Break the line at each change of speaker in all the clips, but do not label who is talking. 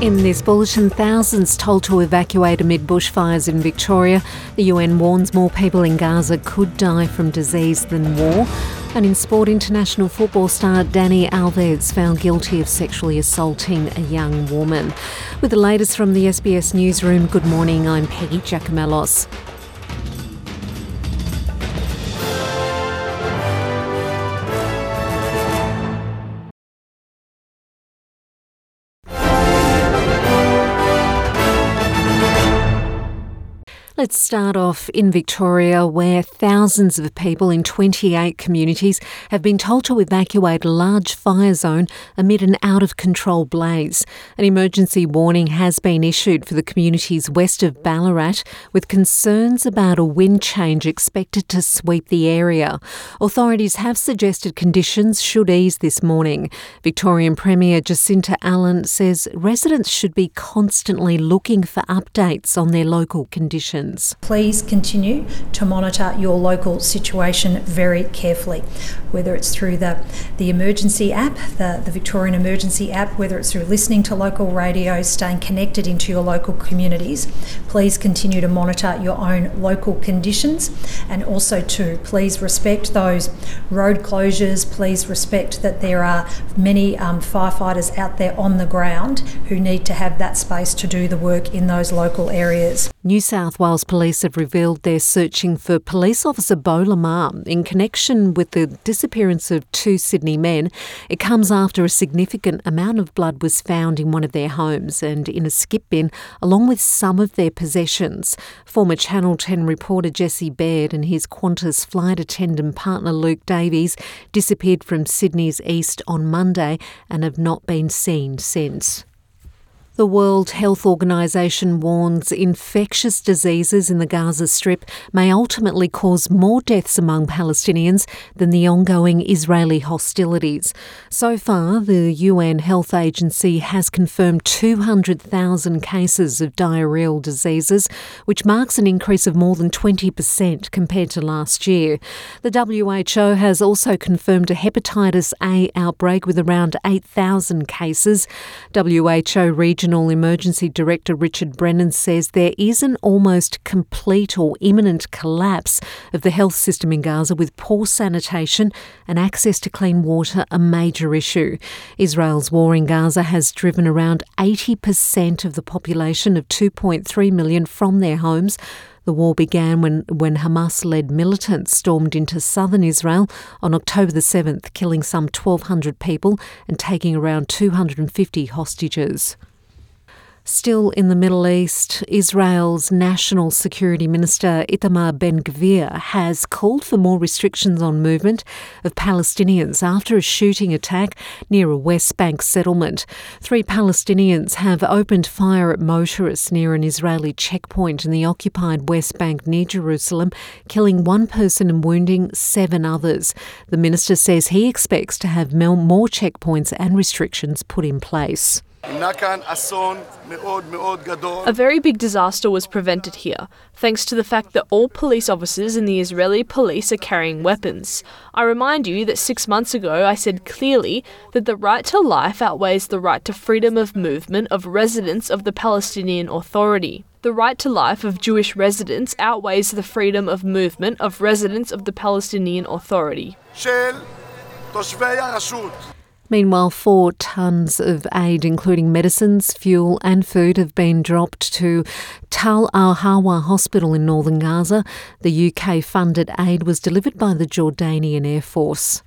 In this bulletin, thousands told to evacuate amid bushfires in Victoria. The UN warns more people in Gaza could die from disease than war. And in sport, international football star Dani Alves found guilty of sexually assaulting a young woman. With the latest from the SBS Newsroom, good morning, I'm Peggy Giakoumelos. Let's start off in Victoria, where thousands of people in 28 communities have been told to evacuate a large fire zone amid an out of control blaze. An emergency warning has been issued for the communities west of Ballarat, with concerns about a wind change expected to sweep the area. Authorities have suggested conditions should ease this morning. Victorian Premier Jacinta Allan says residents should be constantly looking for updates on their local conditions.
Please continue to monitor your local situation very carefully, whether it's through the, the emergency app, the, the Victorian Emergency app, whether it's through listening to local radio, staying connected into your local communities. Please continue to monitor your own local conditions and also to please respect those road closures. Please respect that there are many um, firefighters out there on the ground who need to have that space to do the work in those local areas.
New South Wales police have revealed they're searching for police officer Beau Lamarre in connection with the disappearance of two Sydney men. It comes after a significant amount of blood was found in one of their homes and in a skip bin, along with some of their possessions. Former Channel 10 reporter Jesse Baird and his Qantas flight attendant partner Luke Davies disappeared from Sydney's east on Monday and have not been seen since. The World Health Organization warns infectious diseases in the Gaza Strip may ultimately cause more deaths among Palestinians than the ongoing Israeli hostilities. So far, the UN Health Agency has confirmed 200,000 cases of diarrheal diseases, which marks an increase of more than 20% compared to last year. The WHO has also confirmed a hepatitis A outbreak with around 8,000 cases. WHO region Regional Emergency Director Richard Brennan says there is an almost complete or imminent collapse of the health system in Gaza with poor sanitation and access to clean water a major issue. Israel's war in Gaza has driven around 80% of the population of 2.3 million from their homes. The war began when, when Hamas led militants stormed into southern Israel on October the 7th, killing some 1,200 people and taking around 250 hostages. Still in the Middle East, Israel's National Security Minister Itamar Ben Gvir has called for more restrictions on movement of Palestinians after a shooting attack near a West Bank settlement. Three Palestinians have opened fire at motorists near an Israeli checkpoint in the occupied West Bank near Jerusalem, killing one person and wounding seven others. The minister says he expects to have more checkpoints and restrictions put in place.
A very big disaster was prevented here, thanks to the fact that all police officers in the Israeli police are carrying weapons. I remind you that six months ago I said clearly that the right to life outweighs the right to freedom of movement of residents of the Palestinian Authority. The right to life of Jewish residents outweighs the freedom of movement of residents of the Palestinian Authority.
Meanwhile, four tonnes of aid, including medicines, fuel, and food, have been dropped to Tal Al Hawa Hospital in northern Gaza. The UK funded aid was delivered by the Jordanian Air Force.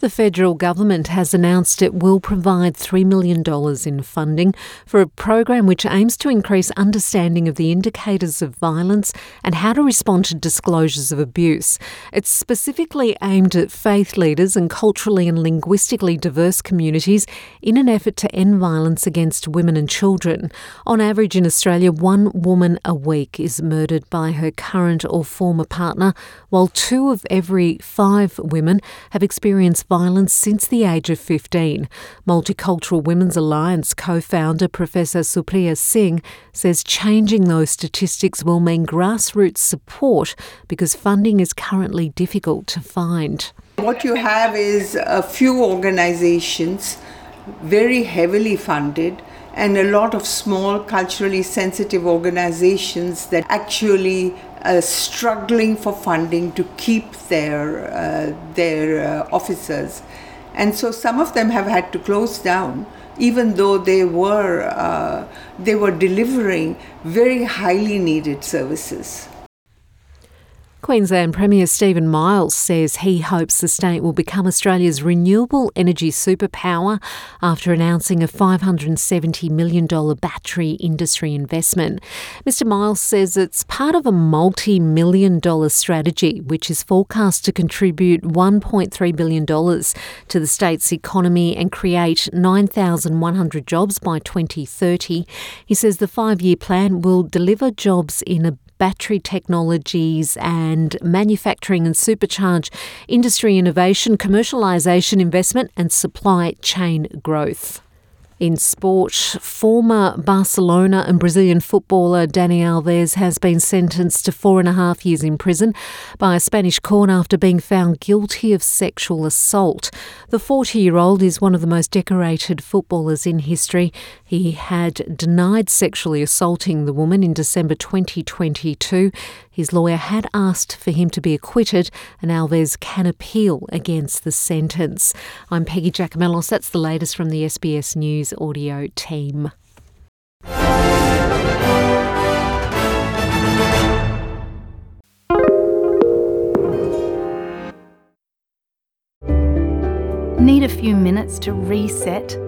The federal government has announced it will provide $3 million in funding for a program which aims to increase understanding of the indicators of violence and how to respond to disclosures of abuse. It's specifically aimed at faith leaders and culturally and linguistically diverse communities in an effort to end violence against women and children. On average in Australia, one woman a week is murdered by her current or former partner, while two of every five women have experienced violence since the age of 15. Multicultural Women's Alliance co founder Professor Supriya Singh says changing those statistics will mean grassroots support because funding is currently difficult to find.
What you have is a few organizations, very heavily funded, and a lot of small culturally sensitive organizations that actually uh, struggling for funding to keep their uh, their uh, officers, and so some of them have had to close down, even though they were uh, they were delivering very highly needed services.
Queensland Premier Stephen Miles says he hopes the state will become Australia's renewable energy superpower after announcing a $570 million battery industry investment. Mr. Miles says it's part of a multi million dollar strategy which is forecast to contribute $1.3 billion to the state's economy and create 9,100 jobs by 2030. He says the five year plan will deliver jobs in a battery technologies and manufacturing and supercharge industry innovation, commercialisation, investment, and supply chain growth. In sport, former Barcelona and Brazilian footballer Dani Alves has been sentenced to four and a half years in prison by a Spanish court after being found guilty of sexual assault. The 40 year old is one of the most decorated footballers in history. He had denied sexually assaulting the woman in December 2022. His lawyer had asked for him to be acquitted, and Alves can appeal against the sentence. I'm Peggy Giakoumelos. That's the latest from the SBS News audio team.
Need a few minutes to reset?